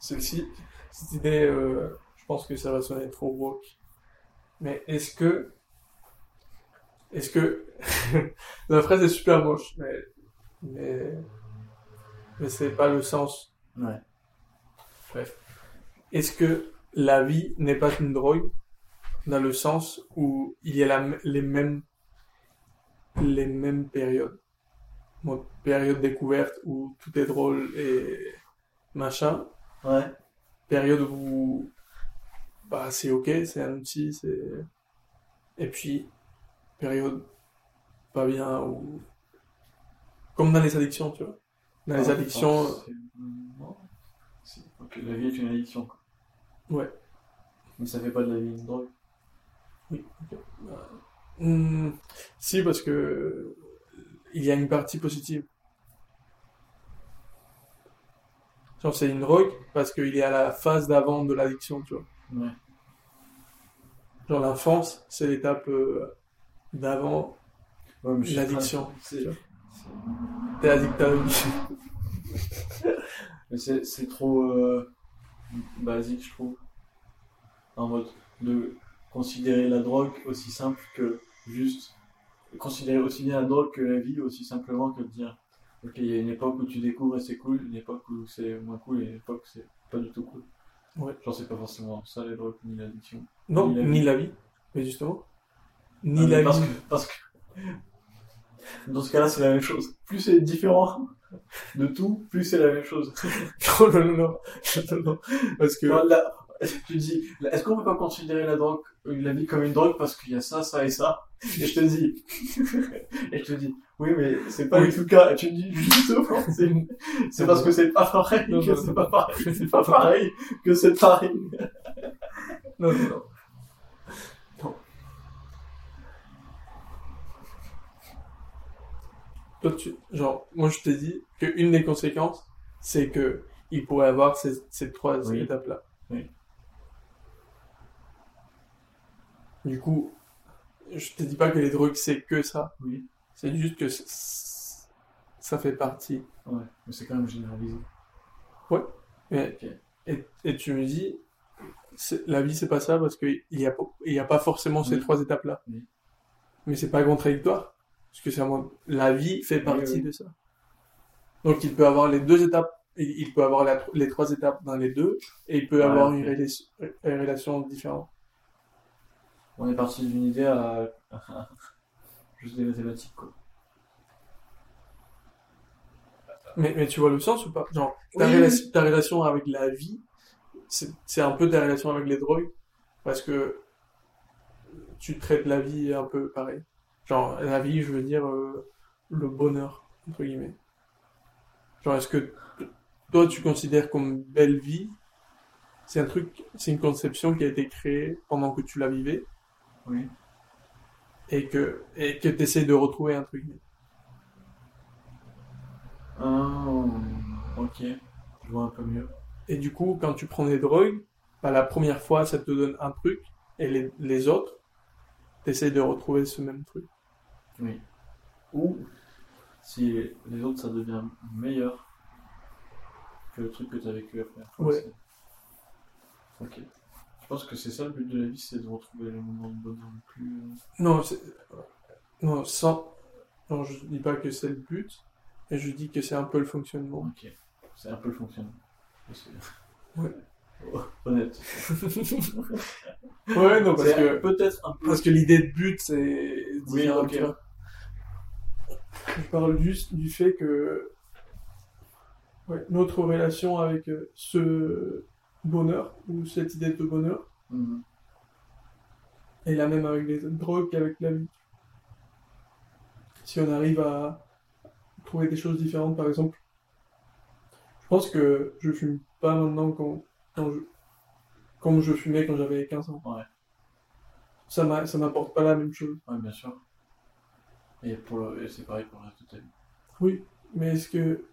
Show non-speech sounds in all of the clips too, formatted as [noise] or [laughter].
celle-ci, cette idée, euh, je pense que ça va sonner trop woke. Mais est-ce que, est-ce que, [laughs] la phrase est super moche, mais, mais, mais c'est pas le sens. Ouais. Bref. Est-ce que la vie n'est pas une drogue dans le sens où il y a la- les mêmes les mêmes périodes? Bon, période découverte où tout est drôle et machin. Ouais. Période où bah c'est ok, c'est un outil, c'est et puis période pas bien ou comme dans les addictions, tu vois. Dans les Ah, addictions, ah, c'est- non. C'est- la vie est une addiction. quoi. ouais. Mais ça fait pas de la vie une drogue. Oui. ok. Bah, hmm, si, parce que il y a une partie positive. Genre, c'est une drogue parce qu'il est à la phase d'avant de l'addiction, tu vois. Ouais. Genre, l'enfance, c'est l'étape euh, d'avant. Ouais, L'addiction, T'es addict à. [laughs] Mais c'est c'est trop euh, basique, je trouve. En mode de considérer la drogue aussi simple que juste. Considérer aussi bien la drogue que la vie aussi simplement que de dire Il y a une époque où tu découvres et c'est cool, une époque où c'est moins cool et une époque où c'est pas du tout cool. Ouais. Genre, c'est pas forcément ça les drogues ni l'addiction. Non, Ni la ni vie. la vie. Mais justement. Ni Ah, la parce vie. Que, parce que. Dans ce cas-là, c'est la même chose. Plus c'est différent de tout, plus c'est la même chose. [laughs] Non, non, non, non. Non. Parce que. Non, là, tu dis, est-ce qu'on peut pas considérer la drogue, euh, la vie comme une drogue parce qu'il y a ça, ça et ça? Et je te dis, [laughs] et je te dis, oui, mais c'est pas Oui. du tout le cas. Et tu me dis, justement, c'est, une- c'est parce que c'est pas pareil Non, que non, c'est non. pas pareil, [laughs] c'est pas pareil que c'est pareil. Non, non, non. Non. Toi, tu, genre, moi, je t'ai dit qu'une des conséquences, c'est que il pourrait avoir ces, ces trois Oui. étapes-là. Oui. Du coup, je te dis pas que les drogues, c'est que ça. Oui. C'est juste que ça fait partie. Ouais, mais c'est quand même généralisé. Mais, Ok. et, et tu me dis, la vie, c'est pas ça parce qu'il n'y a, il y a pas forcément ces trois étapes-là. Oui. Mais c'est pas contradictoire. Parce que c'est vraiment, la vie fait partie oui. de ça. Donc il peut avoir les deux étapes, il peut avoir la- les trois étapes dans les deux, et il peut Ouais, avoir une relation différente. On est parti d'une idée à, [laughs] juste des mathématiques, quoi. Mais, mais tu vois le sens ou pas? Genre, ta, Oui, relation, ta relation avec la vie, c'est un peu ta relation avec les drogues, parce que tu traites la vie un peu pareil. Genre, la vie, je veux dire, euh, le bonheur, entre guillemets. Genre, est-ce que toi, tu considères comme belle vie, c'est un truc, c'est une conception qui a été créée pendant que tu la vivais, Oui. et que et que tu essaies de retrouver un truc. Ah, ok. Je vois un peu mieux. Et du coup, quand tu prends des drogues, bah, la première fois, ça te donne un truc, et les, les autres, t'essayes de retrouver ce même truc. Oui. Ou si les autres ça devient meilleur que le truc que tu as vécu après. Ouais. c'est- Ok. Je pense que c'est ça le but de la vie, c'est de retrouver le moment de bonheur le plus. euh, Non, non, sans, non, je dis pas que c'est le but, mais je dis que c'est un peu le fonctionnement. Ok. C'est un peu le fonctionnement. Ouais. Oh, [laughs] Honnête. Ouais, non, parce que, peut-être un peu. parce que l'idée de but, c'est Oui, ok. Je parle juste du fait que ouais, notre relation avec euh, ce bonheur, ou cette idée de bonheur, Mhm. est la même avec les drogues qu'avec la vie. Si on arrive à trouver des choses différentes, par exemple, je pense que je fume pas maintenant quand, quand je, comme je fumais quand j'avais 15 ans. Ouais. Ça m'a- ça m'apporte pas la même chose. Ouais, bien sûr. Et, pour le... et c'est pareil pour le reste de ta vie. Oui, mais est-ce que.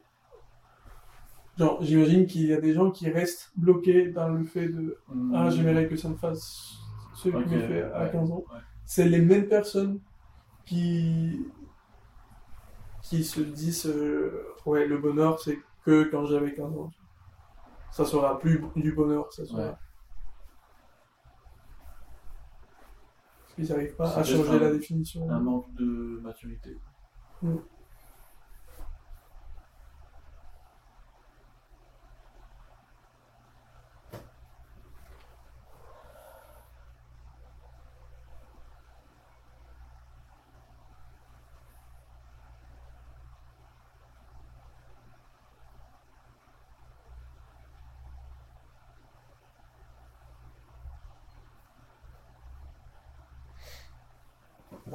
Genre, j'imagine qu'il y a des gens qui restent bloqués dans le fait de Ah, j'aimerais que ça me fasse ce qui me fait à ouais, 15 ans. ouais. C'est les mêmes personnes qui qui se disent euh, ouais le bonheur c'est que quand j'avais 15 ans. ça sera plus du bonheur, ça sera. Ouais. Parce qu'ils n'arrivent pas à changer un- la définition. Un manque de maturité.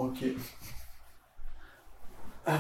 Ok. Euh,